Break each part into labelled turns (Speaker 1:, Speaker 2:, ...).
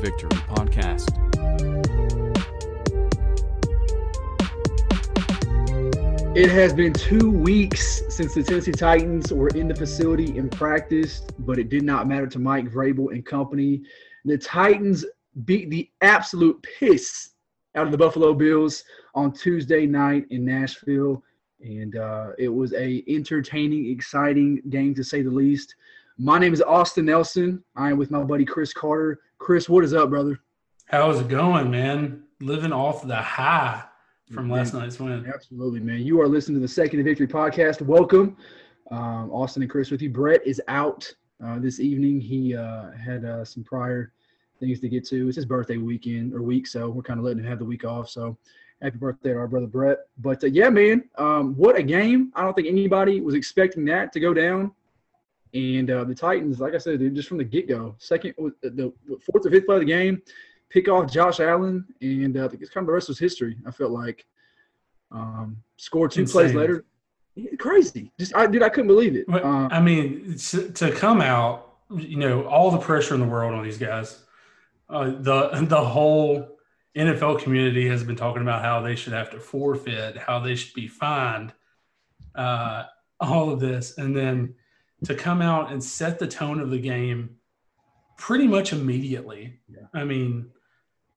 Speaker 1: Victory podcast.
Speaker 2: It has been two weeks since the Tennessee Titans were in the facility and practiced, but it did not matter to Mike Vrabel and company. The Titans beat the absolute piss out of the Buffalo Bills on Tuesday night in Nashville, and uh, it was a entertaining, exciting game to say the least. My name is Austin Nelson. I am with my buddy Chris Carter. Chris, what is up, brother?
Speaker 3: How's it going, man? Living off the high from last night's win.
Speaker 2: Absolutely, man. You are listening to the Second to Victory podcast. Welcome, um, Austin and Chris with you. Brett is out uh, this evening. He uh, had uh, some prior things to get to. It's his birthday weekend or week, so we're kind of letting him have the week off. So happy birthday to our brother Brett. But uh, yeah, man, um, what a game! I don't think anybody was expecting that to go down. And uh, the Titans, like I said, dude, just from the get go, second, uh, the fourth or fifth play of the game, pick off Josh Allen, and uh, I think it's kind of the rest was history. I felt like um, scored two plays later, crazy. Just I dude, I couldn't believe it.
Speaker 3: But,
Speaker 2: Uh,
Speaker 3: I mean, to, to come out, you know, all the pressure in the world on these guys. Uh, the the whole NFL community has been talking about how they should have to forfeit, how they should be fined, uh, all of this, and then to come out and set the tone of the game pretty much immediately.
Speaker 2: Yeah.
Speaker 3: I mean,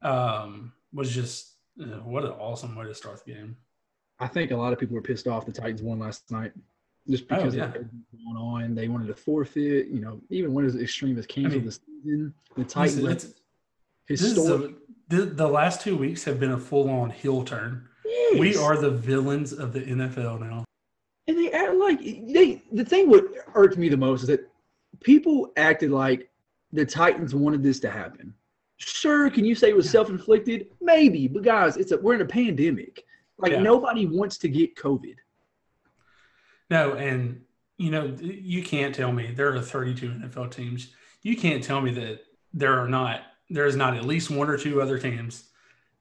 Speaker 3: um, was just uh, what an awesome way to start the game.
Speaker 2: I think a lot of people were pissed off the Titans won last night, just because
Speaker 3: Oh, yeah.
Speaker 2: of going on. They wanted to forfeit. You know, even when was extreme as cancel
Speaker 3: mean,
Speaker 2: the season. The Titans
Speaker 3: Listen,
Speaker 2: were
Speaker 3: it's- This is
Speaker 2: historic.
Speaker 3: the, the last two weeks have been a full on heel turn. We are the villains of the NFL now.
Speaker 2: And they act like they. The thing what irked me the most is that people acted like the Titans wanted this to happen. Sure, can you say it was
Speaker 3: Yeah.
Speaker 2: self-inflicted? Maybe, but guys, it's a we're in a pandemic. Like
Speaker 3: Yeah.
Speaker 2: nobody wants to get COVID.
Speaker 3: No, and you know, you can't tell me there are 32 NFL teams. You can't tell me that there are not there is not at least one or two other teams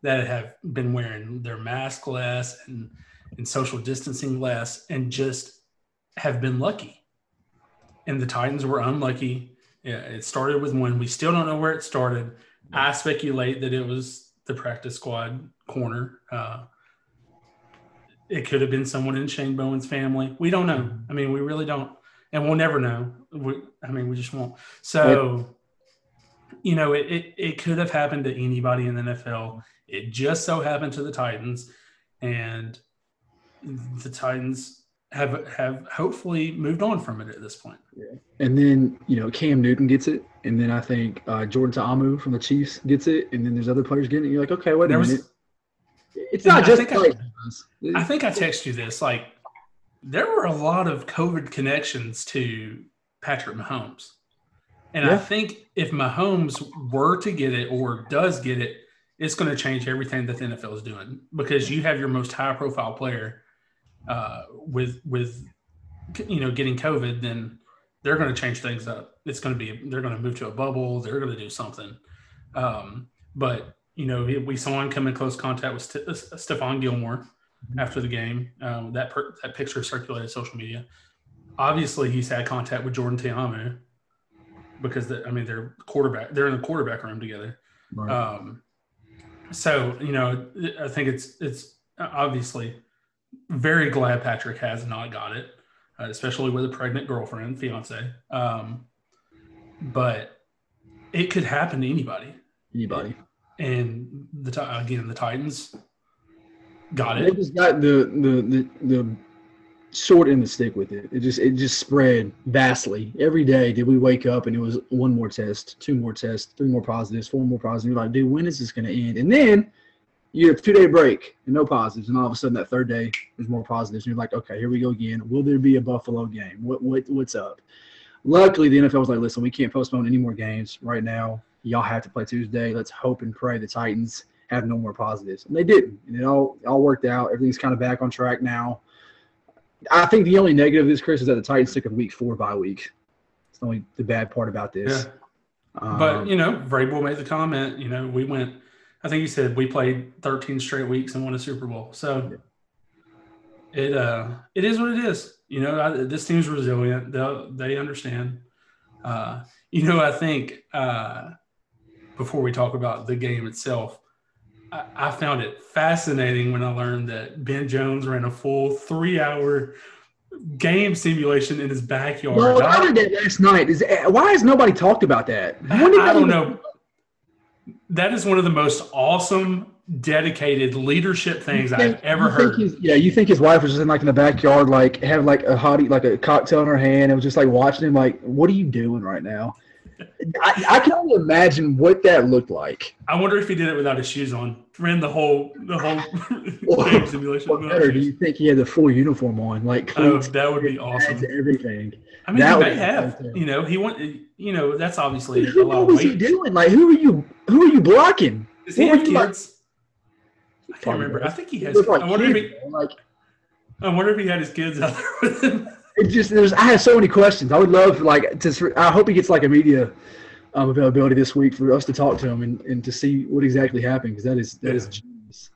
Speaker 3: that have been wearing their mask less and and social distancing less and just have been lucky. And the Titans were unlucky. Yeah, it started with one. We still don't know where it started. I speculate that it was the practice squad corner. Uh, it could have been someone in Shane Bowen's family. We don't know. I mean, we really don't, and we'll never know. We, I mean, we just won't. So, you know, it, it it could have happened to anybody in the NFL. It just so happened to the Titans, and the Titans have have hopefully moved on from it at this point.
Speaker 2: And then you know Cam Newton gets it, and then I think uh, Jordan Ta'amu from the Chiefs gets it, and then there's other players getting it. You're like, okay, wait a
Speaker 3: There was-
Speaker 2: minute. It's not
Speaker 3: I
Speaker 2: just
Speaker 3: think I-
Speaker 2: like
Speaker 3: I think I text you this. Like, there were a lot of COVID connections to Patrick Mahomes. And I think if Mahomes were to get it or does get it, it's going to change everything that the NFL is doing because you have your most high profile player uh, with, with, you know, getting COVID, then they're going to change things up. It's going to be, they're going to move to a bubble. They're going to do something. Um, but, you know, we saw him come in close contact with St- uh, Stephon Gilmore after the game. Um, that per- that picture circulated social media. Obviously, he's had contact with Jordan Ta'amu because the, I mean they're quarterback. They're in the quarterback room together.
Speaker 2: Right.
Speaker 3: Um, so you know, I think it's it's obviously very glad Patrick has not got it, uh, especially with a pregnant girlfriend, fiance. Um, but it could happen to anybody,
Speaker 2: anybody.
Speaker 3: and the again the Titans got it.
Speaker 2: They
Speaker 3: it.
Speaker 2: just got the the the, the short end of the stick with it. It just it just spread vastly. Every day did we wake up and it was one more test, two more tests, three more positives, four more positives. You're like, dude, when is this gonna end? And then you have two day break and no positives, and all of a sudden that third day there's more positives, and you're like, okay, here we go again. Will there be a Buffalo game? What what what's up? Luckily, the NFL was like, listen, we can't postpone any more games right now. Y'all have to play Tuesday. Let's hope and pray the Titans have no more positives. And they didn't. And it all it all worked out. Everything's kind of back on track now. I think the only negative of this, Chris, is that the Titans took a week four bye week. It's the only the bad part about this.
Speaker 3: Yeah.
Speaker 2: Um,
Speaker 3: But you know, Vrabel made the comment. You know, we went. I think you said we played 13 straight weeks and won a Super Bowl. So it uh it is what it is. You know, I, this team's resilient. They they understand. Uh, you know, I think uh, before we talk about the game itself. I, I found it fascinating when I learned that Ben Jones ran a full three hour game simulation in his backyard.
Speaker 2: Well, I did that last night. Is why has nobody talked about that?
Speaker 3: I, I don't know. That is one of the most awesome dedicated leadership things think, I've ever heard.
Speaker 2: yeah, you think his wife was just in like in the backyard, like having like a hottie, like a cocktail in her hand, and was just like watching him, like, "What are you doing right now?" I, I, can only imagine what that looked like.
Speaker 3: I wonder if he did it without his shoes on. Ran the whole the whole
Speaker 2: well, game simulation. What better, do you think he had the full uniform on? Like
Speaker 3: oh, that would be awesome.
Speaker 2: Everything.
Speaker 3: I mean, that he may have. You know, he want. You know, that's obviously a lot
Speaker 2: what was
Speaker 3: he
Speaker 2: doing? Like, who are you? Who are you blocking?
Speaker 3: Does he have kids? Like, I can't remember. I think he has. Like I wonder kids, if he. Like, I wonder if he had his kids out there with him
Speaker 2: it just there's I have so many questions. I would love like to. I hope he gets like a media um, availability this week for us to talk to him and, and to see what exactly happened because that is that yeah. is genius.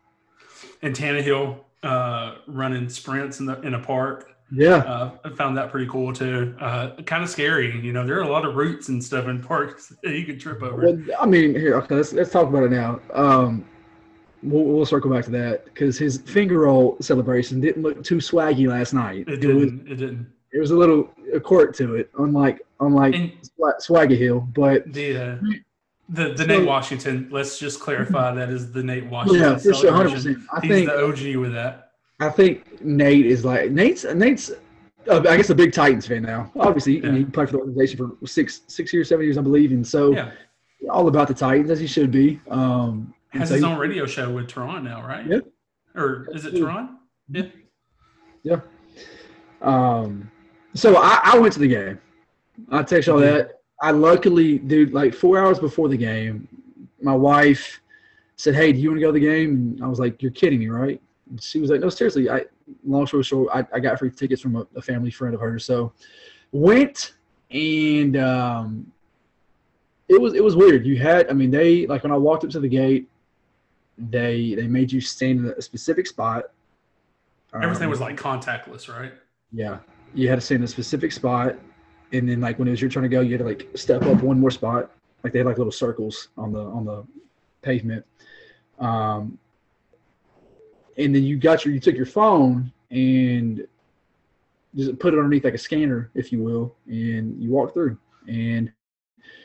Speaker 3: And Tannehill uh, running sprints in the in a park.
Speaker 2: Yeah,
Speaker 3: uh, I found that pretty cool too. Uh, kind of scary, you know. There are a lot of roots and stuff in parks that you could trip over.
Speaker 2: Well, I mean, here, okay, let's let's talk about it now. Um, we'll, we'll circle back to that because his finger roll celebration didn't look too swaggy last night.
Speaker 3: It didn't. It, was, it didn't.
Speaker 2: There was a little a court to it, unlike unlike and Swaggy Hill. But
Speaker 3: the uh, the the so, Nate Washington. Let's just clarify that is the Nate Washington.
Speaker 2: Yeah, for sure, hundred percent. I
Speaker 3: He's
Speaker 2: think
Speaker 3: the OG with that.
Speaker 2: I think Nate is like Nate's Nate's. Uh, I guess a big Titans fan now. Obviously, yeah. he played for the organization for six six years, seven years, I believe, and so yeah. all about the Titans as he should be. Um,
Speaker 3: Has
Speaker 2: so
Speaker 3: his he, own radio show with Teron now, right?
Speaker 2: Yeah.
Speaker 3: Or is it Teron? Yeah.
Speaker 2: Yeah. Um, so I, I went to the game. I text y'all that. I luckily, dude, like four hours before the game, my wife said, "Hey, do you want to go to the game?" And I was like, "You're kidding me, right?" She was like, "No, seriously." I, long story short, I, I got free tickets from a, a, family friend of hers, so went and um, it was it was weird. You had, I mean, they like when I walked up to the gate, they they made you stand in a specific spot.
Speaker 3: Everything um, was like contactless, right?
Speaker 2: Yeah, you had to stand in a specific spot, and then like when it was your turn to go, you had to like step up one more spot. Like they had like little circles on the on the pavement. Um, and then you got your you took your phone and just put it underneath like a scanner, if you will, and you walk through. And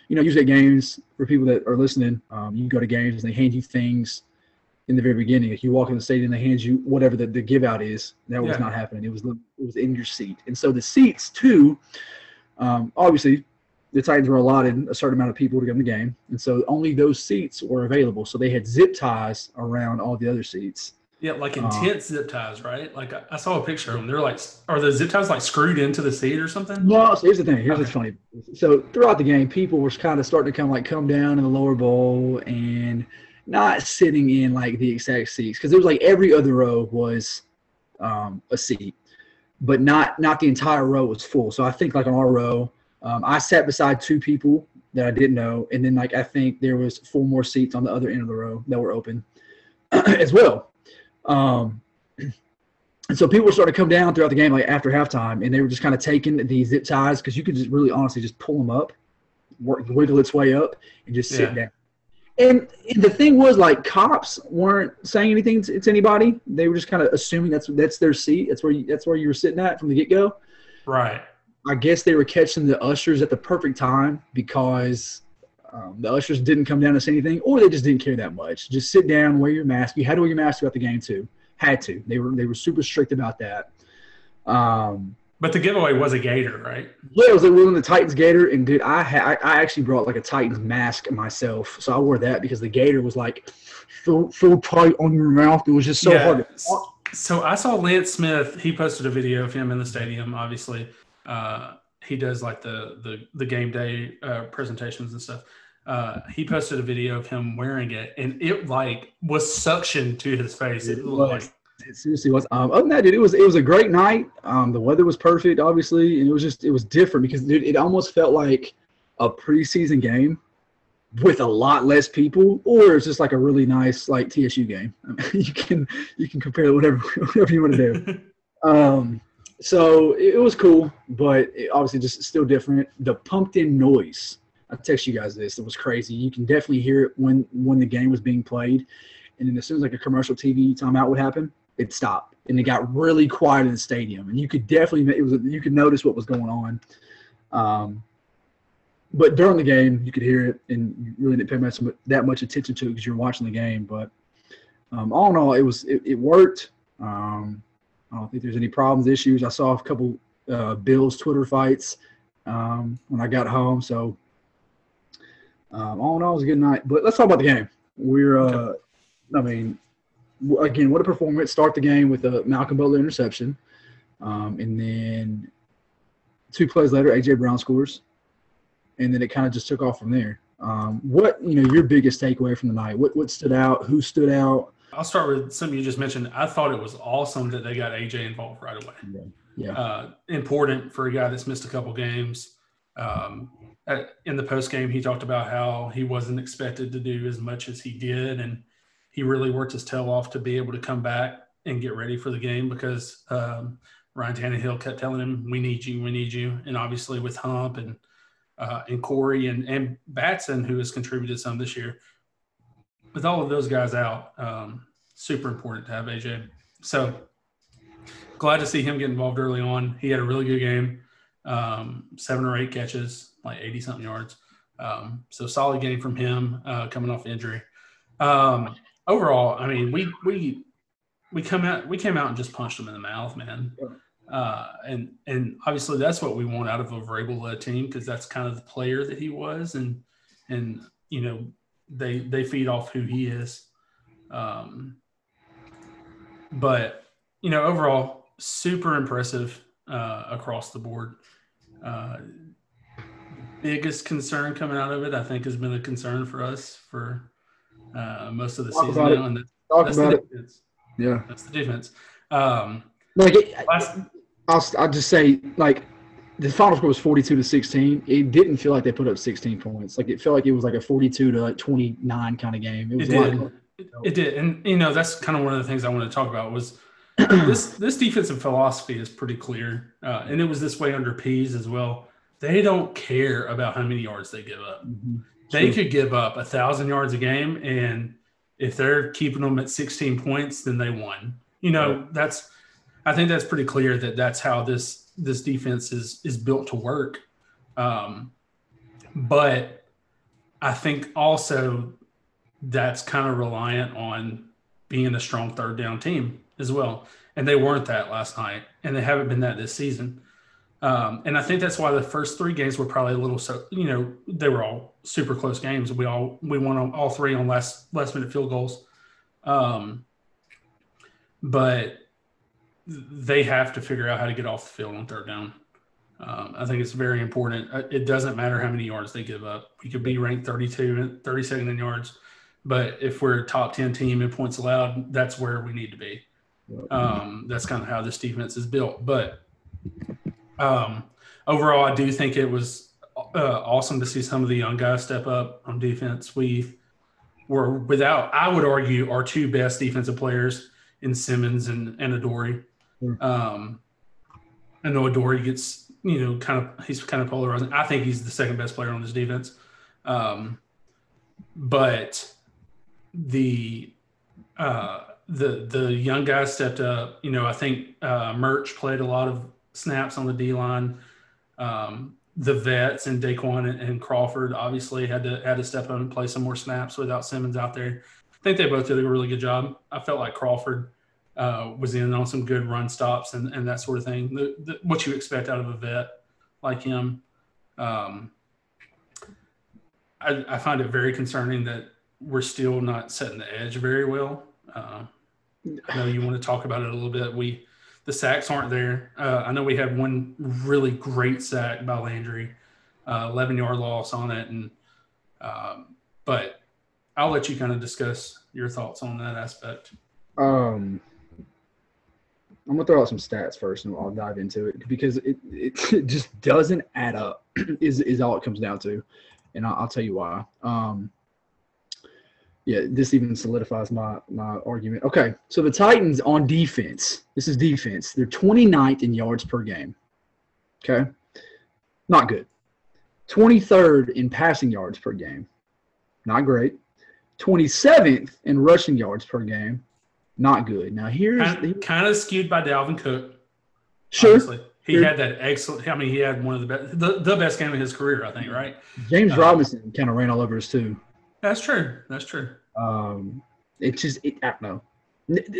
Speaker 2: you know, usually at games for people that are listening, um, you go to games and they hand you things in the very beginning. If you walk in the stadium, they hand you whatever the, the give out is. That was yeah. not happening. It was it was in your seat. And so the seats too, um, obviously, the Titans were allotted a certain amount of people to come to the game, and so only those seats were available. So they had zip ties around all the other seats.
Speaker 3: Yeah, like intense um, zip ties, right? Like I, I, saw a picture of them. They're like, are the zip ties like screwed into the seat or something?
Speaker 2: No. So here's the thing. Here's okay. what's funny. So throughout the game, people were kind of starting to come like come down in the lower bowl and not sitting in like the exact seats because it was like every other row was um, a seat, but not not the entire row was full. So I think like on our row, um, I sat beside two people that I didn't know, and then like I think there was four more seats on the other end of the row that were open as well. Um, and so people started to come down throughout the game, like after halftime, and they were just kind of taking the zip ties because you could just really honestly just pull them up, work, wiggle its way up, and just sit yeah. down. And the thing was, like, cops weren't saying anything to, to anybody. They were just kind of assuming that's that's their seat. That's where you, that's where you were sitting at from the get go.
Speaker 3: Right.
Speaker 2: I guess they were catching the ushers at the perfect time because um, the ushers didn't come down to say anything, or they just didn't care that much. Just sit down, wear your mask. You had to wear your mask throughout the game too. Had to. They were they were super strict about that. Um,
Speaker 3: but the giveaway was a gator, right?
Speaker 2: Yeah, it was like within the Titans gator, and dude, I ha- I actually brought like a Titans mask myself, so I wore that because the gator was like so so tight on your mouth. It was just so yeah. hard.
Speaker 3: So I saw Lance Smith. He posted a video of him in the stadium. Obviously, uh, he does like the the the game day uh, presentations and stuff. Uh, he posted a video of him wearing it, and it like was suction to his face. It, it was. Like,
Speaker 2: it seriously was. Um, other than that, dude, it was it was a great night. Um, the weather was perfect, obviously, and it was just it was different because dude, it almost felt like a preseason game with a lot less people, or it's just like a really nice like TSU game. I mean, you can you can compare whatever whatever you want to do. um, so it, it was cool, but it obviously just still different. The pumped in noise. I text you guys this. It was crazy. You can definitely hear it when when the game was being played, and then as soon as like a commercial TV timeout would happen, it stopped and it got really quiet in the stadium, and you could definitely it was you could notice what was going on. Um, but during the game, you could hear it, and you really didn't pay much, that much attention to it because you're watching the game. But um, all in all, it was it, it worked. Um, I don't think there's any problems, issues. I saw a couple uh, Bills Twitter fights um, when I got home. So um, all in all, it was a good night. But let's talk about the game. We're, uh, I mean, again, what a performance! Start the game with a Malcolm Butler interception, um, and then two plays later, AJ Brown scores, and then it kind of just took off from there. Um, what you know, your biggest takeaway from the night? What what stood out? Who stood out?
Speaker 3: I'll start with something you just mentioned. I thought it was awesome that they got AJ involved right away.
Speaker 2: Yeah. yeah.
Speaker 3: Uh, important for a guy that's missed a couple games. Um, at, in the post game, he talked about how he wasn't expected to do as much as he did, and he really worked his tail off to be able to come back and get ready for the game because um, Ryan Tannehill kept telling him, "We need you, we need you," and obviously with Hump and uh, and Corey and and Batson, who has contributed some this year, with all of those guys out, um, super important to have AJ. So glad to see him get involved early on. He had a really good game, um, seven or eight catches, like 80 something yards. Um, so solid game from him uh, coming off injury. Um, overall, I mean, we we we come out we came out and just punched him in the mouth, man. Uh, and and obviously that's what we want out of a Vrabel led team because that's kind of the player that he was, and and you know they they feed off who he is. Um, but you know, overall, super impressive uh, across the board. Uh, biggest concern coming out of it, I think, has been a concern for us for uh, most of the
Speaker 2: Talk
Speaker 3: season now, and that,
Speaker 2: Talk
Speaker 3: that's
Speaker 2: about
Speaker 3: the
Speaker 2: it.
Speaker 3: defense.
Speaker 2: Yeah.
Speaker 3: That's the defense. Um,
Speaker 2: Like it,
Speaker 3: last,
Speaker 2: I'll I'll just say like the final score was 42 to 16. It didn't feel like they put up 16 points. Like it felt like it was like a 42 to like 29 kind of game. It was
Speaker 3: It did. It, it did, and you know that's kind of one of the things I wanted to talk about was this this defensive philosophy is pretty clear, uh, and it was this way under Pees as well. They don't care about how many yards they give up.
Speaker 2: Mhm.
Speaker 3: They
Speaker 2: Sure.
Speaker 3: could give up a thousand yards a game, and if they're keeping them at 16 points, then they won. You know, that's I think that's pretty clear that that's how this this defense is is built to work. Um, but I think also that's kind of reliant on being a strong third down team as well. And they weren't that last night, and they haven't been that this season. Um, and I think that's why the first three games were probably a little so you know they were all super close games. We all we won on all three on last last minute field goals, um, but they have to figure out how to get off the field on third down. Um, I think it's very important. Uh, It doesn't matter how many yards they give up. We could be ranked 32, and 32nd in yards, but if we're a top 10 team in points allowed, that's where we need to be. Um, that's kind of how this defense is built. But um, overall, I do think it was uh, awesome to see some of the young guys step up on defense. We were without, I would argue, our two best defensive players in Simmons and, and.
Speaker 2: Sure.
Speaker 3: Um, I know Adoree gets, you know, kind of, he's kind of polarizing. I think he's the second best player on this defense. Um, but the, uh, the the young guys stepped up. You know, I think uh, Merch played a lot of snaps on the D line. Um, the vets and Daquan and, and Crawford obviously had to had to step up and play some more snaps without Simmons out there. I think they both did a really good job. I felt like Crawford uh, was in on some good run stops and, and that sort of thing. The, the, what you expect out of a vet like him. Um, I, I find it very concerning that we're still not setting the edge very well. Uh, I know you want to talk about it a little bit. We the sacks aren't there. Uh, I know we had one really great sack by Landry, uh, eleven yard loss on it, and um, but I'll let you kind of discuss your thoughts on that aspect.
Speaker 2: Um, I'm gonna throw out some stats first, and I'll dive into it because it, it, it just doesn't add up. is is all it comes down to, and I'll, I'll tell you why. Um, yeah, this even solidifies my my argument. Okay, so the Titans on defense. This is defense. They're 29th in yards per game. Okay, not good. 23rd in passing yards per game. Not great. 27th in rushing yards per game. Not good. Now here's
Speaker 3: kind,
Speaker 2: the,
Speaker 3: kind of skewed by Dalvin Cook.
Speaker 2: sure
Speaker 3: Honestly. He
Speaker 2: Sure.
Speaker 3: had that excellent. I mean, he had one of the best, the, the best game of his career, I think. Right?
Speaker 2: James
Speaker 3: uh,
Speaker 2: Robinson kind of ran all over us too.
Speaker 3: That's true. That's true.
Speaker 2: Um, it just it, I don't know.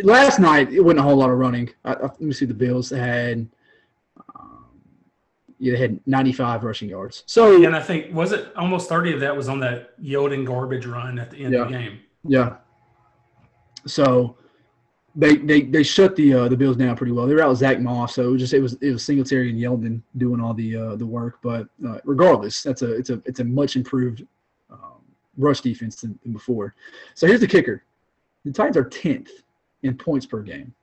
Speaker 2: Last night it wasn't a whole lot of running. I, I, let me see the Bills had. Um, yeah, they had 95 rushing yards. So
Speaker 3: And I think was it almost thirty of that was on that Yeldon garbage run at the end of the game.
Speaker 2: Yeah. So they they they shut the uh, the Bills down pretty well. They were out with Zach Moss, so it was just it was it was Singletary and Yeldon doing all the uh, the work. But uh, regardless, that's a it's a it's a much improved rush defense than, than before. So here's the kicker: the Titans are tenth in points per game.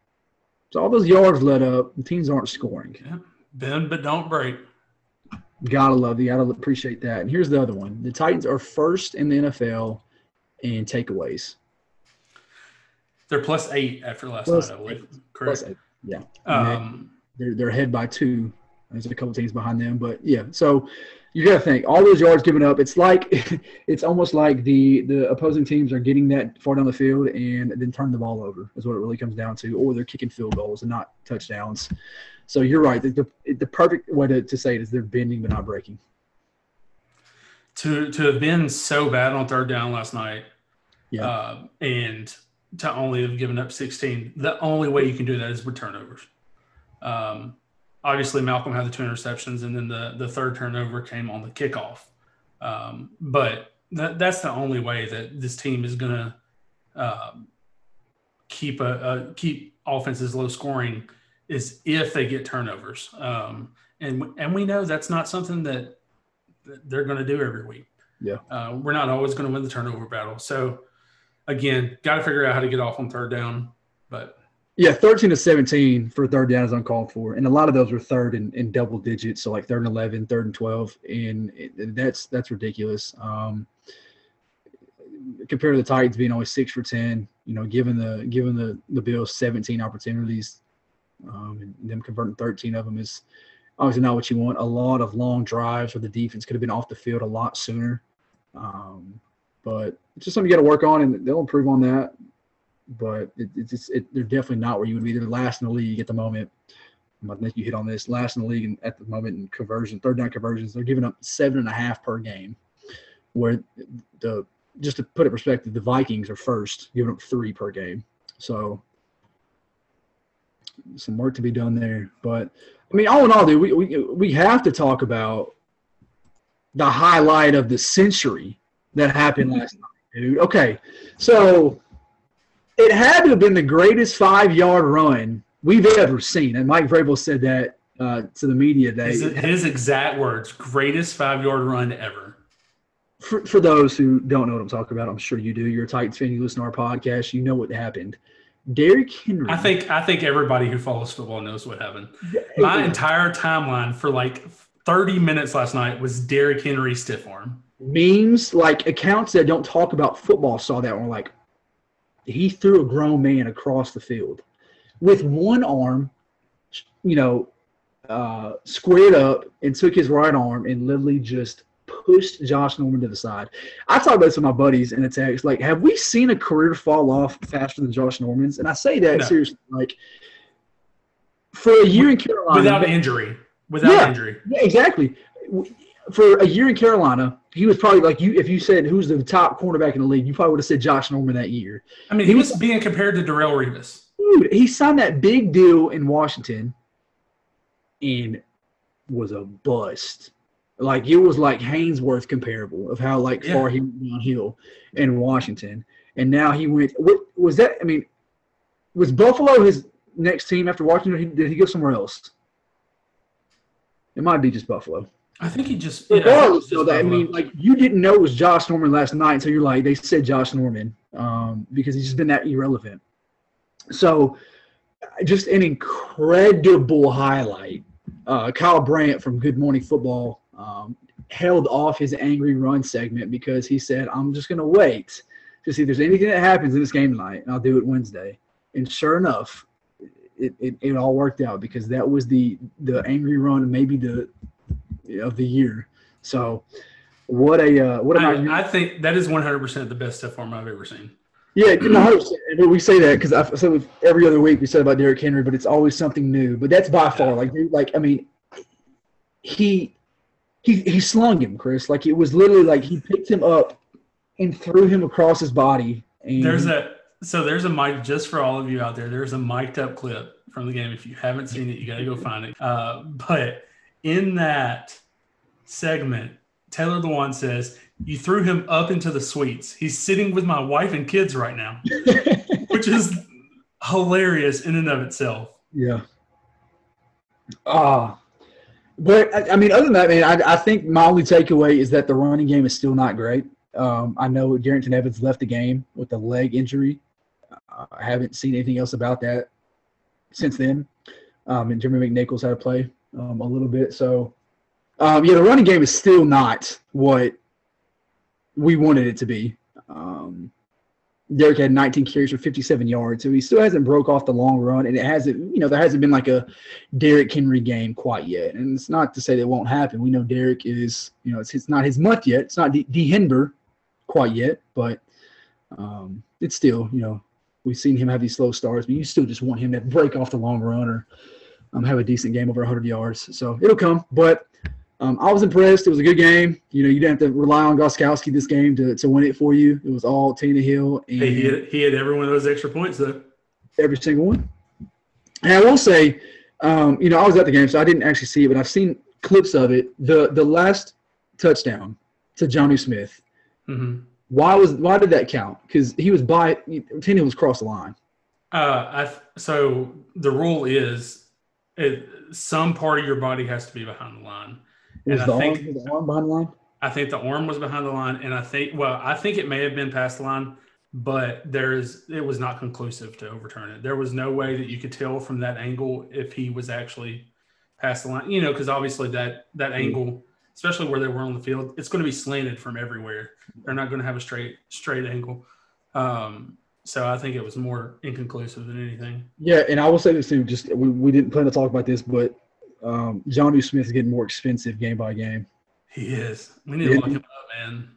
Speaker 2: So all those yards let up, the teams aren't scoring.
Speaker 3: Bend but don't break.
Speaker 2: Gotta love, you gotta appreciate that. And here's the other one: the Titans are first in the NFL in takeaways.
Speaker 3: They're plus eight after last
Speaker 2: Plus
Speaker 3: night, I believe.
Speaker 2: Plus,
Speaker 3: Correct.
Speaker 2: yeah.
Speaker 3: Um,
Speaker 2: they're they're ahead by two. There's a couple teams behind them, but yeah. So you got to think all those yards given up. It's like it's almost like the the opposing teams are getting that far down the field and then turn the ball over. Is what it really comes down to, or they're kicking field goals and not touchdowns. So you're right. The, the, the perfect way to, to say it is they're bending but not breaking.
Speaker 3: to to have been so bad on third down last night,
Speaker 2: Yeah.
Speaker 3: uh, and to only have given up 16, the only way you can do that is with turnovers. Um, obviously, Malcolm had the two interceptions, and then the the third turnover came on the kickoff. Um, but that, that's the only way that this team is going to um, keep a, a keep offenses low scoring is if they get turnovers. Um, and and we know that's not something that that they're going to do every week.
Speaker 2: Yeah.
Speaker 3: Uh, we're not always going to win the turnover battle. So again, got to figure out how to get off on third down. But
Speaker 2: Yeah, 13 to 17 for third down is uncalled for. And a lot of those were third and, in double digits. So like third and 11, third and 12. And it, that's that's ridiculous. Um, compared to the Titans being only six for 10, you know, given the given the, the Bills 17 opportunities um, and them converting 13 of them is obviously not what you want. A lot of long drives where the defense could have been off the field a lot sooner. Um, but it's just something you got to work on, and they'll improve on that but it, it's just, it, they're definitely not where you would be. They're last in the league at the moment. I think you hit on this last in the league in, at the moment in conversion, third down conversions. They're giving up seven and a half per game. Where the just to put it in perspective, the Vikings are first, giving up three per game. So some work to be done there. But I mean, all in all, dude, we we, we have to talk about the highlight of the century that happened last night, dude. Okay, so it had to have been the greatest five yard run we've ever seen. And Mike Vrabel said that uh, to the media today.
Speaker 3: his, his exact words: "Greatest five yard run ever."
Speaker 2: For, for those who don't know what I'm talking about, I'm sure you do. You're a Titans fan. You listen to our podcast. You know what happened. Derrick Henry.
Speaker 3: I think I think everybody who follows football knows what happened. My entire timeline for like 30 minutes last night was Derrick Henry stiff arm.
Speaker 2: memes like accounts that don't talk about football saw that and were like, he threw a grown man across the field with one arm, you know, uh, squared up and took his right arm and literally just pushed Josh Norman to the side. I talked about this with my buddies in a text. Like, have we seen a career fall off faster than Josh Norman's? And I say that
Speaker 3: No.
Speaker 2: seriously. Like, for a year in Carolina,
Speaker 3: without injury. Without
Speaker 2: Yeah.
Speaker 3: injury.
Speaker 2: yeah, exactly. For a year in Carolina, he was probably like you. If you said who's the top cornerback in the league, you probably would have said Josh Norman that year.
Speaker 3: I mean, he was being compared to Darrelle Revis.
Speaker 2: Dude, he signed that big deal in Washington, and was a bust. Like it was like Haynesworth comparable of how like
Speaker 3: Yeah.
Speaker 2: far he went downhill in Washington, and now he went. What was that? I mean, was Buffalo his next team after Washington? Or he, did he go somewhere else? It might be just Buffalo.
Speaker 3: I think he just.
Speaker 2: Regardless, though, that, I mean, like you didn't know it was Josh Norman last night so you're like they said Josh Norman um, because he's just been that irrelevant. So, just an incredible highlight. Uh, Kyle Brandt from Good Morning Football um, held off his angry run segment because he said, "I'm just going to wait to see if there's anything that happens in this game tonight, and I'll do it Wednesday." And sure enough, it, it, it all worked out because that was the the angry run, maybe the of the year So, what a uh, what
Speaker 3: I think that is 100% the best stuff form I've ever seen.
Speaker 2: Yeah, no, we say that because I said every other week we said about Derrick Henry, but it's always something new. But that's by far like like I mean, he he he slung him, Chris. Like it was literally like he picked him up and threw him across his body. And
Speaker 3: there's a so there's a mic just for all of you out there. There's a mic'd up clip from the game. If you haven't seen it, you got to go find it. Uh, but in that segment, Taylor Lewan says, You threw him up into the suites. He's sitting with my wife and kids right now, which is hilarious in and of itself.
Speaker 2: Yeah. Ah. Uh, but I, I, mean, other than that, man, I, I, think my only takeaway is that the running game is still not great. Um, I know Darrynton Evans left the game with a leg injury. Uh, I haven't seen anything else about that since then. Um, and Jeremy McNichols had to play um, a little bit. So um, yeah, the running game is still not what we wanted it to be. Um, Derrick had 19 carries for 57 yards, so he still hasn't broke off the long run, and it hasn't, you know, there hasn't been like a Derrick Henry game quite yet. And it's not to say that won't happen. We know Derrick is, you know, it's, it's not his month yet. It's not the Henber quite yet, but um, it's still, you know, we've seen him have these slow starts, but you still just want him to break off the long run or um, have a decent game over 100 yards. So it'll come, but um, I was impressed. It was a good game. You know, you didn't have to rely on Gostkowski this game to, to win it for you. It was all Tannehill.
Speaker 3: And hey, he, had, he had every one of those extra points, though.
Speaker 2: Every single one. And I will say, um, you know, I was at the game, so I didn't actually see it, but I've seen clips of it. The the last touchdown to Jonnu Smith. Mm-hmm. Why was why did that count? Because he was by Tannehill was across the line.
Speaker 3: Uh, I so the rule is, it, some part of your body has to be behind the line.
Speaker 2: Was and the, I think, arm, the arm behind the line?
Speaker 3: I think the arm was behind the line, and I think well, I think it may have been past the line, but there's it was not conclusive to overturn it. There was no way that you could tell from that angle if he was actually past the line. You know, because obviously that that mm-hmm. angle, especially where they were on the field, it's going to be slanted from everywhere. They're not going to have a straight straight angle. Um, so I think it was more inconclusive than anything.
Speaker 2: Yeah, and I will say this too. Just we, we didn't plan to talk about this, but um, Jonnu Smith is getting more expensive game by game.
Speaker 3: He is. We need to lock him up, man.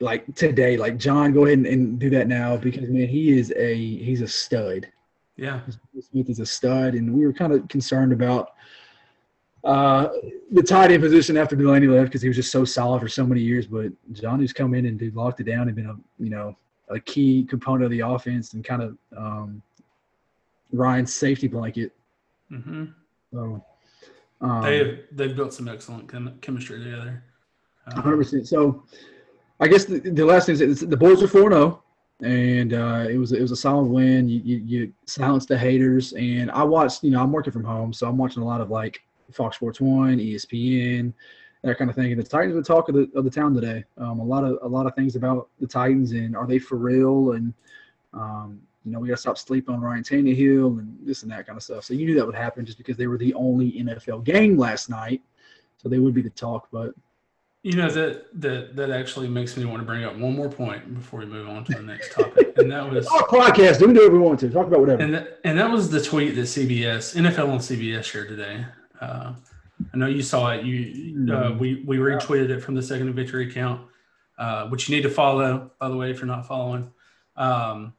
Speaker 2: Like today, like John, go ahead and, and, do that now because man, he is a he's a stud.
Speaker 3: Yeah,
Speaker 2: Smith is a stud, and we were kind of concerned about uh, the tight end position after Delanie left because he was just so solid for so many years. But Jonnu's come in and dude locked it down and been a you know a key component of the offense and kind of um, Ryan's safety blanket.
Speaker 3: Mm-hmm.
Speaker 2: So
Speaker 3: um, they've they've built some excellent chem- chemistry together.
Speaker 2: Um, hundred percent. So, I guess the, the last thing is the boys are four zero, oh, and uh, it was it was a solid win. You, you you silenced the haters, and I watched. You know, I'm working from home, so I'm watching a lot of like Fox Sports One, ESPN, that kind of thing. And the Titans the talk of the of the town today. Um, a lot of a lot of things about the Titans and are they for real and um, you know, we got to stop sleeping on Ryan Tannehill and this and that kind of stuff. So you knew that would happen just because they were the only NFL game last night. So they would be the talk. But
Speaker 3: you know that that that actually makes me want to bring up one more point before we move on to the next topic, and that was
Speaker 2: our podcast. Do we do whatever we want to talk about whatever.
Speaker 3: And that, and that was the tweet that CBS NFL on CBS shared today. Uh, I know you saw it. You uh, mm-hmm. we we retweeted it from the Second Victory account, uh, which you need to follow by the way if you're not following. Um,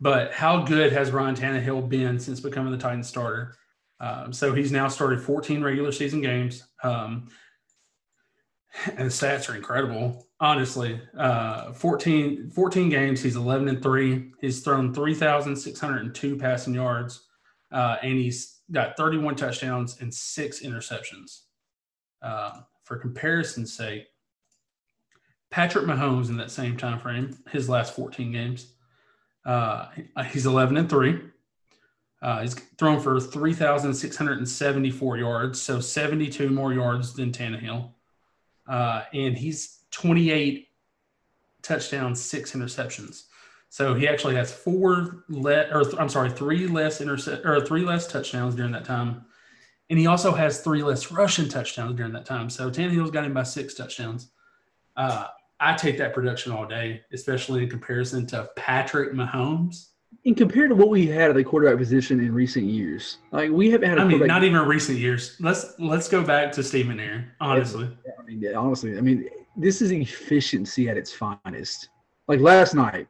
Speaker 3: but how good has Ryan Tannehill been since becoming the Titans starter? Um, so he's now started 14 regular season games. Um, and the stats are incredible, honestly. Uh, 14, 14 games, he's 11 and 3. He's thrown 3,602 passing yards, uh, and he's got 31 touchdowns and six interceptions. Uh, for comparison's sake, Patrick Mahomes in that same time frame, his last 14 games, uh, he's 11 and 3. Uh, he's thrown for 3,674 yards, so 72 more yards than Tannehill. Uh, and he's 28 touchdowns, six interceptions. So he actually has four let or th- I'm sorry, three less intercept or three less touchdowns during that time. And he also has three less rushing touchdowns during that time. So Tannehill's got him by six touchdowns. Uh, I take that production all day, especially in comparison to Patrick Mahomes.
Speaker 2: And compared to what we had at the quarterback position in recent years, like we haven't had a
Speaker 3: I mean, not even recent years. Let's let's go back to Steve McNair. Honestly,
Speaker 2: I mean, honestly, I mean, this is efficiency at its finest. Like last night,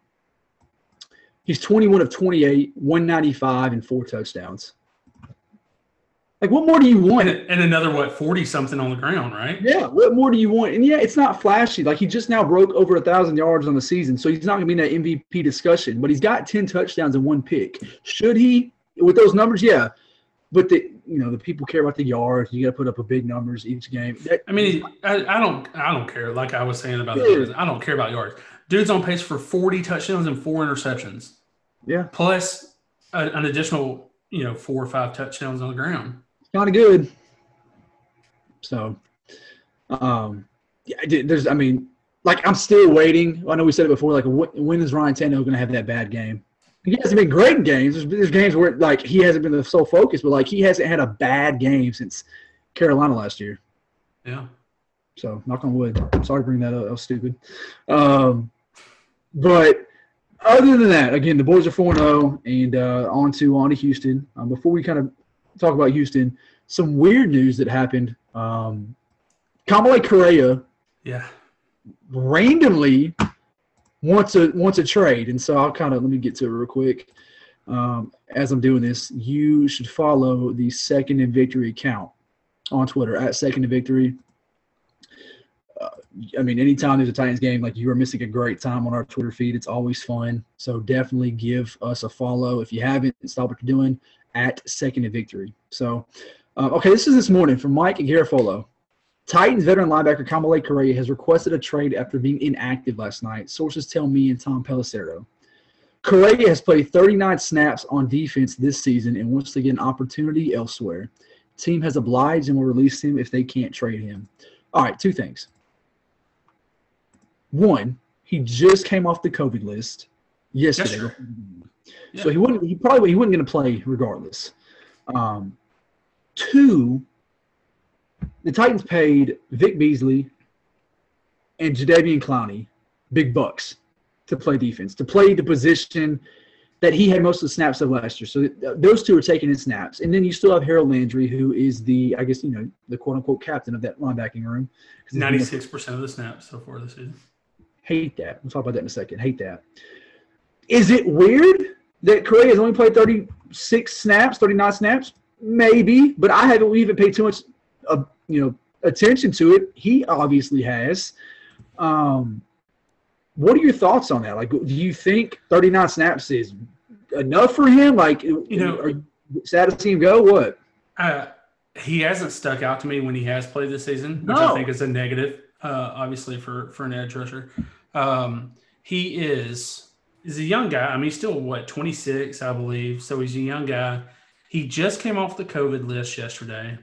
Speaker 2: he's 21 of 28, 195, and four touchdowns. Like, what more do you want?
Speaker 3: and, and another what forty something on the ground, right?
Speaker 2: Yeah, what more do you want? And yeah, it's not flashy. Like he just now broke over a thousand yards on the season, so he's not going to be in that MVP discussion. But he's got ten touchdowns and one pick. Should he, with those numbers? Yeah, but the you know the people care about the yards. You got to put up a big numbers each game. That,
Speaker 3: I mean, I, I don't I don't care. Like I was saying about the
Speaker 2: Yeah.
Speaker 3: yards, I don't care about yards. Dude's on pace for forty touchdowns and four interceptions,
Speaker 2: yeah,
Speaker 3: plus a, an additional you know four or five touchdowns on the ground.
Speaker 2: kind of good. So, um, yeah, there's, I mean, like I'm still waiting. I know we said it before. Like, wh- when is Ryan Tannehill going to have that bad game? He hasn't been great in games. There's, there's games where like he hasn't been the sole focus, but like he hasn't had a bad game since Carolina last year.
Speaker 3: Yeah,
Speaker 2: So knock on wood. Sorry to bring that up. That was stupid. Um, but other than that, again, the boys are 4 0 and uh, on to on to Houston. Um, before we kind of talk about Houston, some weird news that happened. Um, Kamalei Correa
Speaker 3: yeah.
Speaker 2: randomly wants a wants a trade, and so I'll kind of let me get to it real quick. Um, as I'm doing this, you should follow the Second and Victory account on Twitter at Second and Victory. I mean, anytime there's a Titans game, like you are missing a great time on our Twitter feed. It's always fun. So definitely give us a follow if you haven't. Stop what you're doing at Second and Victory. So, uh, okay, this is this morning from Mike Garafolo. Titans veteran linebacker Kamalei Correa has requested a trade after being inactive last night. Sources tell me and Tom Pelissero. Correa has played 39 snaps on defense this season and wants to get an opportunity elsewhere. Team has obliged and will release him if they can't trade him. All right, two things. One, he just came off the COVID list yesterday.
Speaker 3: Yes, sir.
Speaker 2: So he wouldn't. He probably he wasn't going to play regardless. Um, two, the Titans paid Vic Beasley and Jadeveon Clowney big bucks to play defense, to play the position that he had most of the snaps of last year. So th- those two are taking in snaps, and then you still have Harold Landry, who is the, I guess you know, the quote unquote captain of that linebacking room. 'Cause he's been
Speaker 3: Ninety six percent of the snaps so far this season.
Speaker 2: Hate that. We'll talk about that in a second. Hate that. Is it weird that Correa has only played 36 snaps, 39 snaps? Maybe, but I haven't even paid too much, uh, you know, attention to it. He obviously has. Um, what are your thoughts on that? Like, do you think 39 snaps is enough for him? Like, you
Speaker 3: know-
Speaker 2: are sad to see him go? What?
Speaker 3: Uh, he hasn't stuck out to me when he has played this season, which
Speaker 2: No.
Speaker 3: I think is a negative, uh, obviously for for an edge rusher. Um, he is is a young guy. I mean, he's still what 26, I believe. So he's a young guy. He just came off the COVID list yesterday.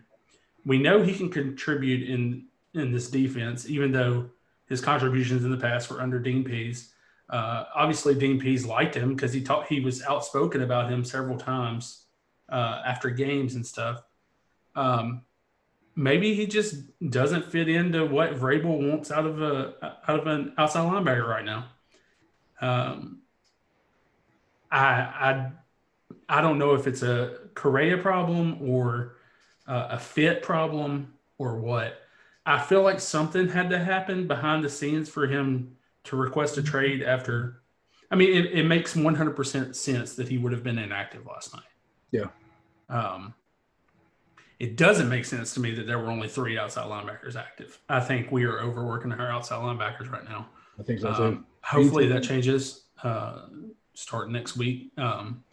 Speaker 3: We know he can contribute in in this defense, even though his contributions in the past were under Dean Pees. Uh, obviously, Dean Pees liked him because he taught he was outspoken about him several times uh, after games and stuff. Um, maybe he just doesn't fit into what Vrabel wants out of a out of an outside linebacker right now. Um, I I I don't know if it's a Correa problem or uh, a fit problem or what. I feel like something had to happen behind the scenes for him to request a trade after. I mean, it, it makes 100% sense that he would have been inactive last night.
Speaker 2: Yeah.
Speaker 3: Um, it doesn't make sense to me that there were only three outside linebackers active. I think we are overworking our outside linebackers right now.
Speaker 2: I think so. too.
Speaker 3: Um, hopefully that changes uh, starting next week. Um,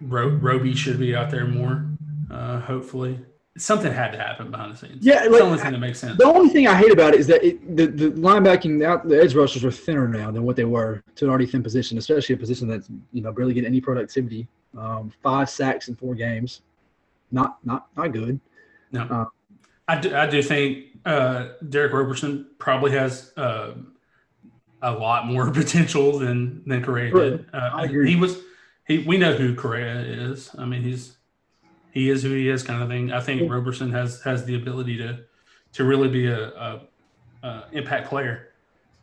Speaker 3: Ro- Roby should be out there more. Uh, hopefully, something had to happen behind the scenes.
Speaker 2: Yeah,
Speaker 3: it's
Speaker 2: like,
Speaker 3: the only thing that makes sense.
Speaker 2: The only thing I hate about it is that it, the the linebacking out the edge rushers are thinner now than what they were to an already thin position, especially a position that's you know barely getting any productivity. Um, five sacks in four games, not not not good.
Speaker 3: No,
Speaker 2: Uh,
Speaker 3: I do. I do think uh, Derrick Roberson probably has uh, a lot more potential than than Correa did. Uh,
Speaker 2: I agree.
Speaker 3: He was. He. We know who Correa is. I mean, he's he is who he is, kind of thing. I think Roberson has has the ability to to really be a, a, a impact player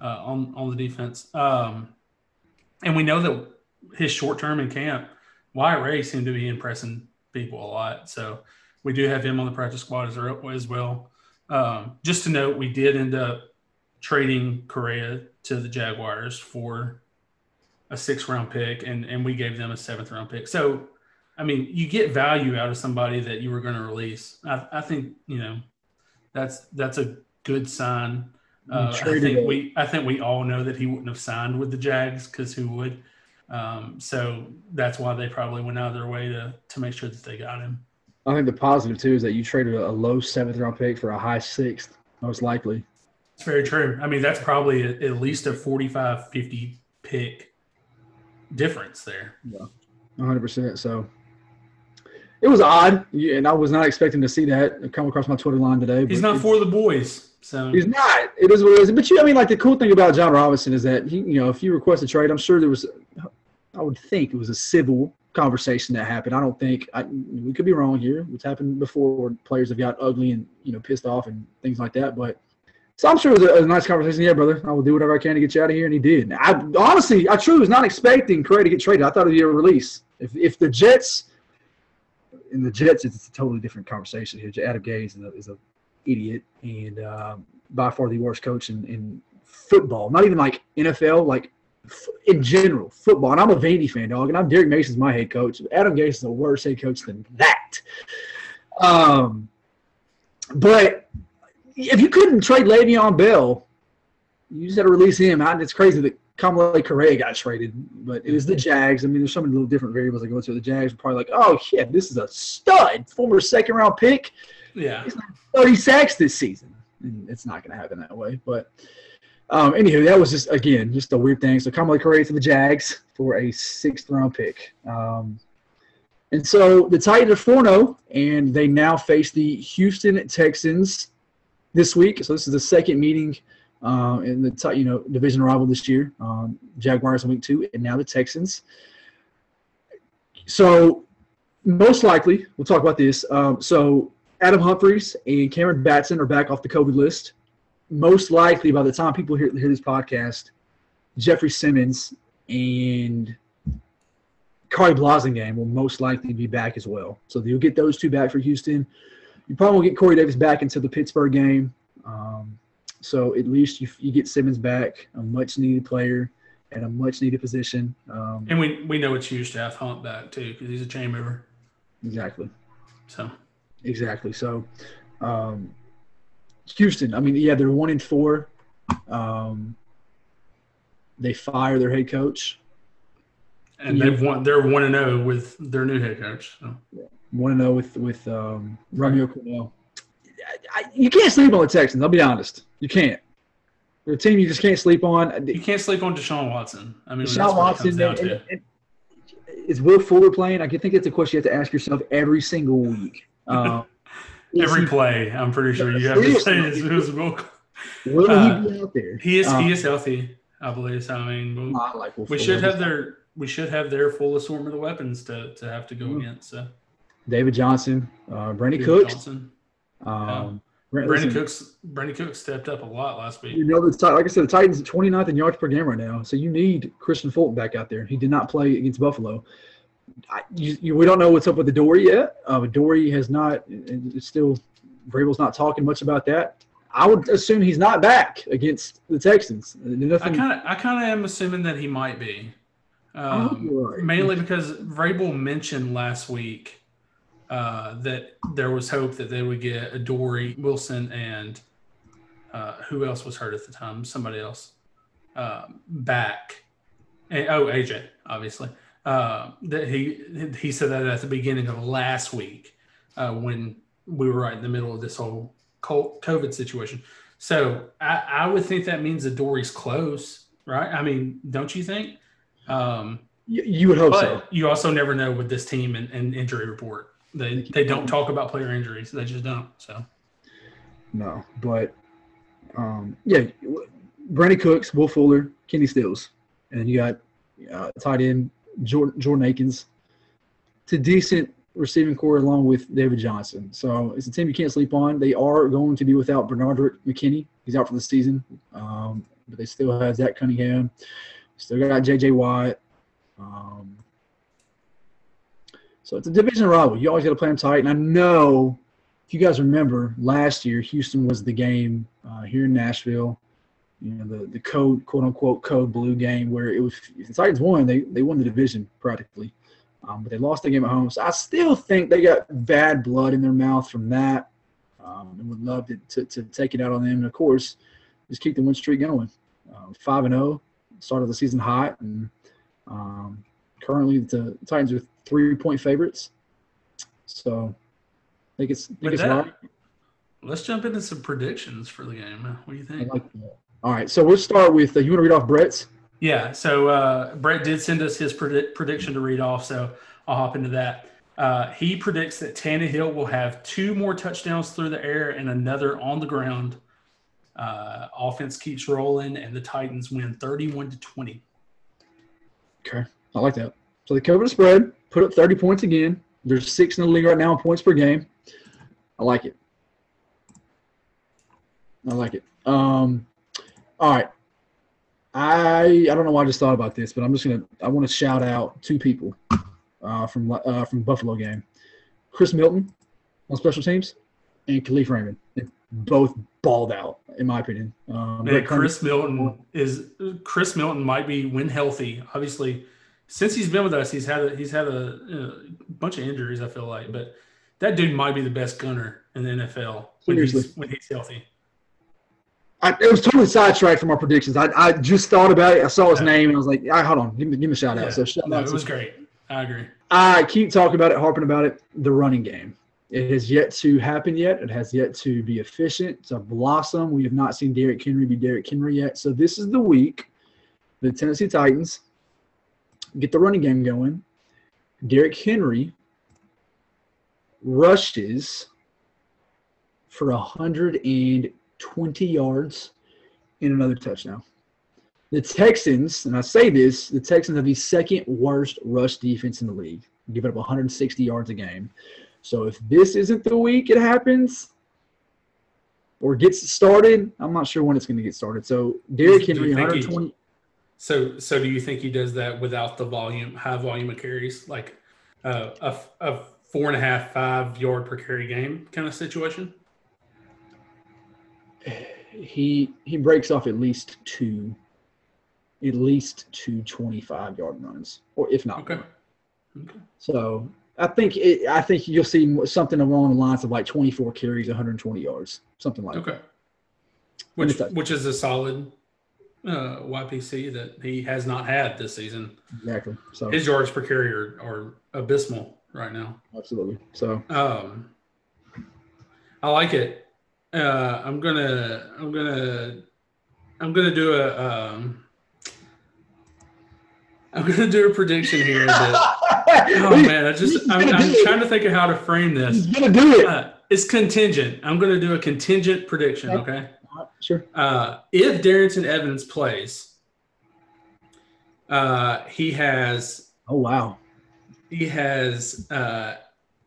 Speaker 3: uh, on on the defense. Um, and we know that his short term in camp, Wyatt Ray seemed to be impressing people a lot. So we do have him on the practice squad as, as well. Um, just to note, we did end up trading Correa to the Jaguars for a six round pick, and and we gave them a seventh round pick. So, I mean, you get value out of somebody that you were going to release. I, I think you know that's that's a good sign. Uh, I think we I think we all know that he wouldn't have signed with the Jags because who would? Um, so that's why they probably went out of their way to to make sure that they got him.
Speaker 2: I think the positive too is that you traded a low seventh round pick for a high sixth, most likely.
Speaker 3: It's very true. I mean, that's probably at least a 45 50 pick difference there.
Speaker 2: Yeah, 100%. So it was odd, and I was not expecting to see that come across my Twitter line today.
Speaker 3: He's not for the boys. So
Speaker 2: he's not. It is what it is. But you, I mean, like the cool thing about Jon Robinson is that he, you know, if you request a trade, I'm sure there was, I would think it was a civil conversation that happened. I don't think I, we could be wrong here. It's happened before where players have got ugly and you know pissed off and things like that. But so I'm sure it was a, a, nice conversation. Yeah, brother, I will do whatever I can to get you out of here, and he did. I honestly, I truly was not expecting Correa to get traded. I thought it'd be a release. If if the Jets, in the Jets, it's a totally different conversation here. Adam Gase is a, is a idiot and um, by far the worst coach in, in football. Not even like NFL, like in general, football. And I'm a Vandy fan, dog, and I'm Derek Mason's my head coach. Adam Gase is a worse head coach than that. Um, but if you couldn't trade Le'Veon Bell, you just had to release him. And it's crazy that Kamalei Correa got traded, but it was the Jags. I mean, there's so many little different variables that go into it. The Jags were probably like, oh, yeah, this is a stud, former second round pick.
Speaker 3: Yeah. He's
Speaker 2: 30 sacks this season. And it's not going to happen that way. But um, anywho, that was just, again, just a weird thing. So Kamalei Correa to the Jags for a sixth round pick. Um, and so the Titans are 4 0, and they now face the Houston Texans this week. So this is the second meeting uh, in the you know division rival this year. Um, Jaguars in week two, and now the Texans. So most likely, we'll talk about this. Um, so Adam Humphries and Cameron Batson are back off the COVID list. Most likely, by the time people hear, hear this podcast, Jeffrey Simmons and Khari Blasingame will most likely be back as well. So you'll get those two back for Houston. You probably won't get Corey Davis back until the Pittsburgh game. Um, so at least you, you get Simmons back, a much needed player at a much needed position. Um,
Speaker 3: and we, we know it's huge to have Hunt back too because he's a chain mover.
Speaker 2: Exactly.
Speaker 3: So.
Speaker 2: Exactly. So, um, Houston. I mean, yeah, they're one in four. Um, they fire their head coach,
Speaker 3: and they've won. They're one and zero oh with their new head coach. So.
Speaker 2: One and zero oh with with um, Romeo Crennel. I, you can't sleep on the Texans. I'll be honest. You can't. They're a team you just can't sleep on.
Speaker 3: You can't sleep on Deshaun Watson. I mean,
Speaker 2: Deshaun Watson. And, and, is Will Fuller playing? I think it's a question you have to ask yourself every single week. Um,
Speaker 3: every play, I'm pretty sure you have to say is who's Will. Will uh, he be out there? He is. Um, he is healthy. I believe. So, I mean, we'll, I like we should have their we should have their full assortment of weapons to, to have to go mm-hmm. against. So.
Speaker 2: David Johnson, uh, Brandin Cooks. Johnson.
Speaker 3: Um, yeah. Brandin Cooks. Brandin Cooks stepped up a lot last week.
Speaker 2: You know, the, like I said, the Titans are 29th in yards per game right now. So you need Kristian Fulton back out there. He did not play against Buffalo. I, you, you, we don't know what's up with the Dory yet. Uh, Dory has not. It's still Vrabel's not talking much about that. I would assume he's not back against the Texans.
Speaker 3: Nothing, I kind of, I kind of am assuming that he might be, um, right. mainly because Vrabel mentioned last week uh, that there was hope that they would get Adoree Wilson and uh, who else was hurt at the time? Somebody else uh, back. And, oh, AJ, obviously. Uh, that he he said that at the beginning of last week uh, when we were right in the middle of this whole COVID situation. So I, I would think that means Adoree's close, right? I mean, don't you think? Um,
Speaker 2: you, you would hope so.
Speaker 3: You also never know with this team and, and injury report. They they don't talk about player injuries. They just don't. So
Speaker 2: no, but um, yeah, Brandin Cooks, Will Fuller, Kenny Stills, and you got uh, tight end Jordan, Jordan Akins. It's a decent receiving corps along with David Johnson. So it's a team you can't sleep on. They are going to be without Benardrick McKinney. He's out for the season. Um, but they still have Zach Cunningham. Still got J.J. Watt. Um, so it's a division rival. You always got to play them tight. And I know, if you guys remember, last year Houston was the game uh, here in Nashville. You know the the code quote unquote code blue game where it was the Titans won, they they won the division practically, um, but they lost the game at home. So I still think they got bad blood in their mouth from that, um, and would love to, to, to take it out on them. And of course, just keep the win streak going. Uh, five and zero, started the season hot, and um, currently the Titans are three point favorites. So I think it's, I think
Speaker 3: With
Speaker 2: it's
Speaker 3: that,
Speaker 2: right.
Speaker 3: let's jump into some predictions for the game. What do you think?
Speaker 2: like. All right, so we'll start with uh, you want to read off Brett's?
Speaker 3: Yeah. So uh, Brett did send us his predict- prediction to read off, so I'll hop into that. Uh, he predicts that Tannehill will have two more touchdowns through the air and another on the ground. Uh, offense keeps rolling, and the Titans win 31 to 20.
Speaker 2: Okay, I like that. So they cover the spread, put up 30 points again. There's six in the league right now in points per game. I like it. I like it. Um, all right. I I don't know why I just thought about this, but I'm just gonna I want to shout out two people uh, from uh, from Buffalo game, Chris Milton on special teams, and Khalif Raymond. They both balled out, in my opinion. Um,
Speaker 3: Man, Chris Milton is Chris Milton might be when healthy. Obviously, since he's been with us, he's had a, he's had a, uh bunch of injuries. I feel like, but that dude might be the best gunner in the NFL when he's when he's healthy.
Speaker 2: I, it was totally sidetracked from our predictions. I, I just thought about it. I saw his
Speaker 3: Yeah.
Speaker 2: name and I was like, right, hold on, give me, give me a shout out.
Speaker 3: Yeah.
Speaker 2: So shout
Speaker 3: No,
Speaker 2: out
Speaker 3: it
Speaker 2: to
Speaker 3: was great. I agree.
Speaker 2: I keep talking about it, harping about it. The running game. It has yet to happen yet. It has yet to be efficient, to blossom. We have not seen Derrick Henry be Derrick Henry yet. So this is the week the Tennessee Titans get the running game going. Derrick Henry rushes for 120 yards and another touchdown. The Texans, and I say this, the Texans have the second worst rush defense in the league, giving up 160 yards a game. So if this isn't the week it happens or gets started, I'm not sure when it's going to get started. So Derrick Henry,
Speaker 3: think he- So, so do you think he does that without the volume, high volume of carries, like uh, a a four and a half, five yard per carry game kind of situation?
Speaker 2: He he breaks off at least two, at least two 25 yard runs, or if not
Speaker 3: Okay. Okay.
Speaker 2: So I think it, I think you'll see something along the lines of like 24 carries, 120 yards, something like that.
Speaker 3: Okay. Which which is a solid uh, YPC that he has not had this season.
Speaker 2: Exactly. So
Speaker 3: His yards per carry are, are abysmal right now.
Speaker 2: absolutely. So
Speaker 3: Um, I like it. Uh, I'm gonna I'm gonna I'm gonna do a um, I'm gonna do a prediction here. That, oh man, I just I'm, I'm trying to think of how to frame this.
Speaker 2: He's gonna do it.
Speaker 3: Uh, it's contingent. I'm gonna do a contingent prediction.
Speaker 2: Okay.
Speaker 3: Okay.
Speaker 2: Sure.
Speaker 3: Uh, if Darrynton Evans plays, uh, he has
Speaker 2: Oh wow.
Speaker 3: he has uh,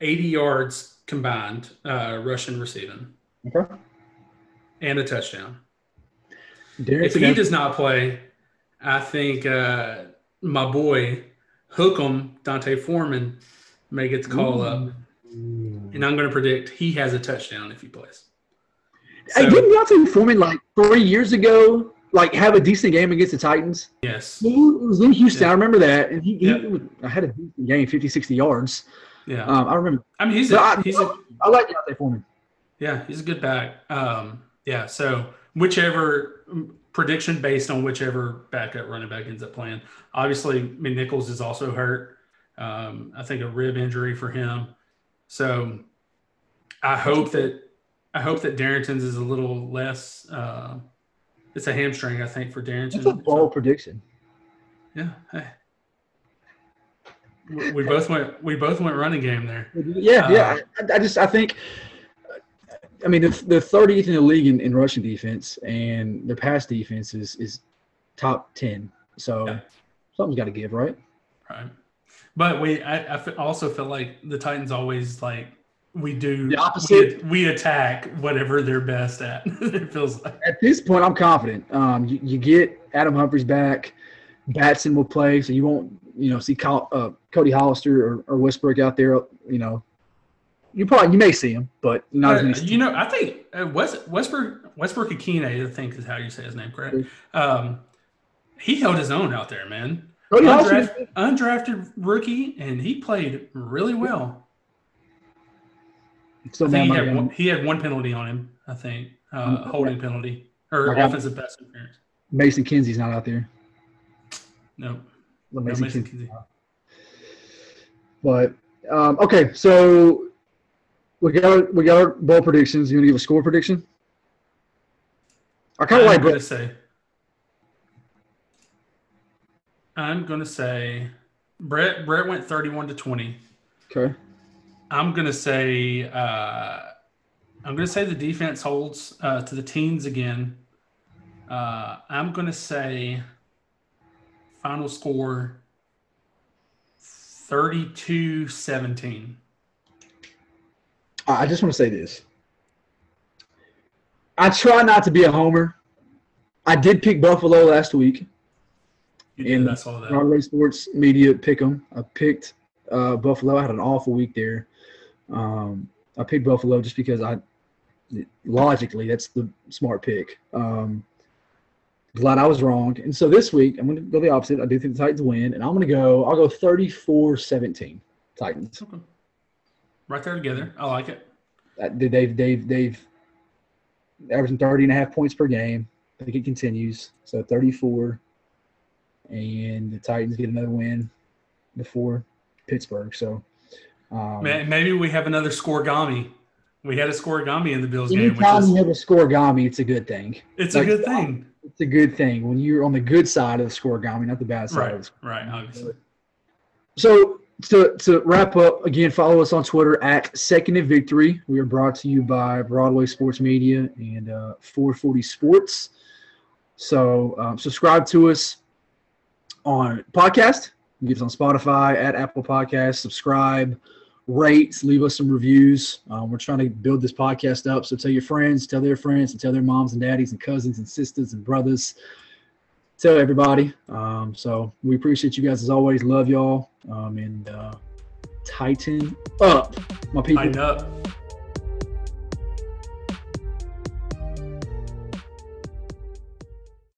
Speaker 3: 80 yards combined, uh, rushing, receiving,
Speaker 2: Okay.
Speaker 3: and a touchdown.
Speaker 2: Derek,
Speaker 3: If he does not play, I think uh, my boy Hookem D'Onta Foreman may get the call up, and I'm going to predict he has a touchdown if he plays.
Speaker 2: Hey, didn't D'Onta Foreman like three years ago like have a decent game against the Titans?
Speaker 3: yes,
Speaker 2: He was in Houston.
Speaker 3: Yeah.
Speaker 2: I remember that, and he, he I had a decent game, 50, 60 yards.
Speaker 3: yeah.
Speaker 2: Um, I remember.
Speaker 3: I mean, he's a,
Speaker 2: I,
Speaker 3: he's a
Speaker 2: I like D'Onta Foreman.
Speaker 3: Yeah, he's a good back. Um, yeah, so whichever mm, prediction based on whichever backup running back ends up playing. Obviously, McNichols is also hurt. Um, I think a rib injury for him. So I hope that I hope that Darrynton's is a little less. Uh, it's a hamstring, I think, for Darrington.
Speaker 2: It's a bold prediction.
Speaker 3: yeah. Hey. We, we both went. We both went running game there.
Speaker 2: Yeah,
Speaker 3: Uh,
Speaker 2: yeah. I, I just I think. I mean, the, the 30th in the league in, in rushing defense, and their pass defense is, is top 10. So
Speaker 3: Yeah.
Speaker 2: something's got to give, right?
Speaker 3: Right. But we, I, I also feel like the Titans always like we do
Speaker 2: The opposite.
Speaker 3: We, we attack whatever they're best at. it feels like.
Speaker 2: At this point, I'm confident. Um, you, you get Adam Humphries back, Batson will play, so you won't you know see Col- uh, Cody Hollister or, or Westbrook out there, you know, you probably you may see him, but not as
Speaker 3: Uh,
Speaker 2: many.
Speaker 3: you know, I think uh, West, Westbrook Westbrook Ikhine, I think is how you say his name, correct? Um, he held his own out there, man.
Speaker 2: Hollister,
Speaker 3: Undrafted, undrafted rookie, and he played really well.
Speaker 2: so
Speaker 3: I think he had one, he had one penalty on him. I think uh, holding penalty or
Speaker 2: My
Speaker 3: offensive pass interference.
Speaker 2: Mason Kinsey's not out there.
Speaker 3: No, no
Speaker 2: Mason. Kinsey. But um, okay, so we got our, we got our bowl predictions. You want to give a score prediction? I kind of
Speaker 3: I'm
Speaker 2: like Brett.
Speaker 3: to say. I'm going to say, Brett. Brett went 31 to 20.
Speaker 2: Okay.
Speaker 3: I'm going to say. Uh, I'm going to say the defense holds uh, to the teens again. Uh, I'm going to say. Final score. 32-17.
Speaker 2: I I just want to say this. I try not to be a homer. I did pick Buffalo last week.
Speaker 3: Did.
Speaker 2: In
Speaker 3: saw that.
Speaker 2: Broadway Sports Media pick them. I picked uh, Buffalo. I had an awful week there. Um, I picked Buffalo just because I logically that's the smart pick. Um, glad I was wrong. And so this week I'm going to go the opposite. I do think the Titans win, and I'm going to go. I'll go 34-17 Titans.
Speaker 3: Okay. Right there together. I like it.
Speaker 2: Uh, They've they've they've averaging 30 and a half points per game. I think it continues. So 34, and the Titans get another win before Pittsburgh. So um,
Speaker 3: Maybe we have another scorigami. We had a scorigami in the Bills game,
Speaker 2: anytime you have a scorigami, it's a good thing.
Speaker 3: it's
Speaker 2: like-
Speaker 3: a good thing.
Speaker 2: It's a good thing when you're on the good side of the scorigami, not the bad side. Of the
Speaker 3: Right, right, obviously.
Speaker 2: So to to wrap up again, follow us on Twitter at Second and Victory. We are brought to you by Broadway Sports Media and uh, 440 Sports. So um, subscribe to us on podcast. You get us on Spotify at Apple Podcasts. Subscribe, rate, leave us some reviews. Um, we're trying to build this podcast up. So tell your friends, tell their friends, and tell their moms and daddies and cousins and sisters and brothers. Tell everybody. Um, so we appreciate you guys as always. Love y'all. Um, and uh, tighten up, my people.
Speaker 3: Tighten up.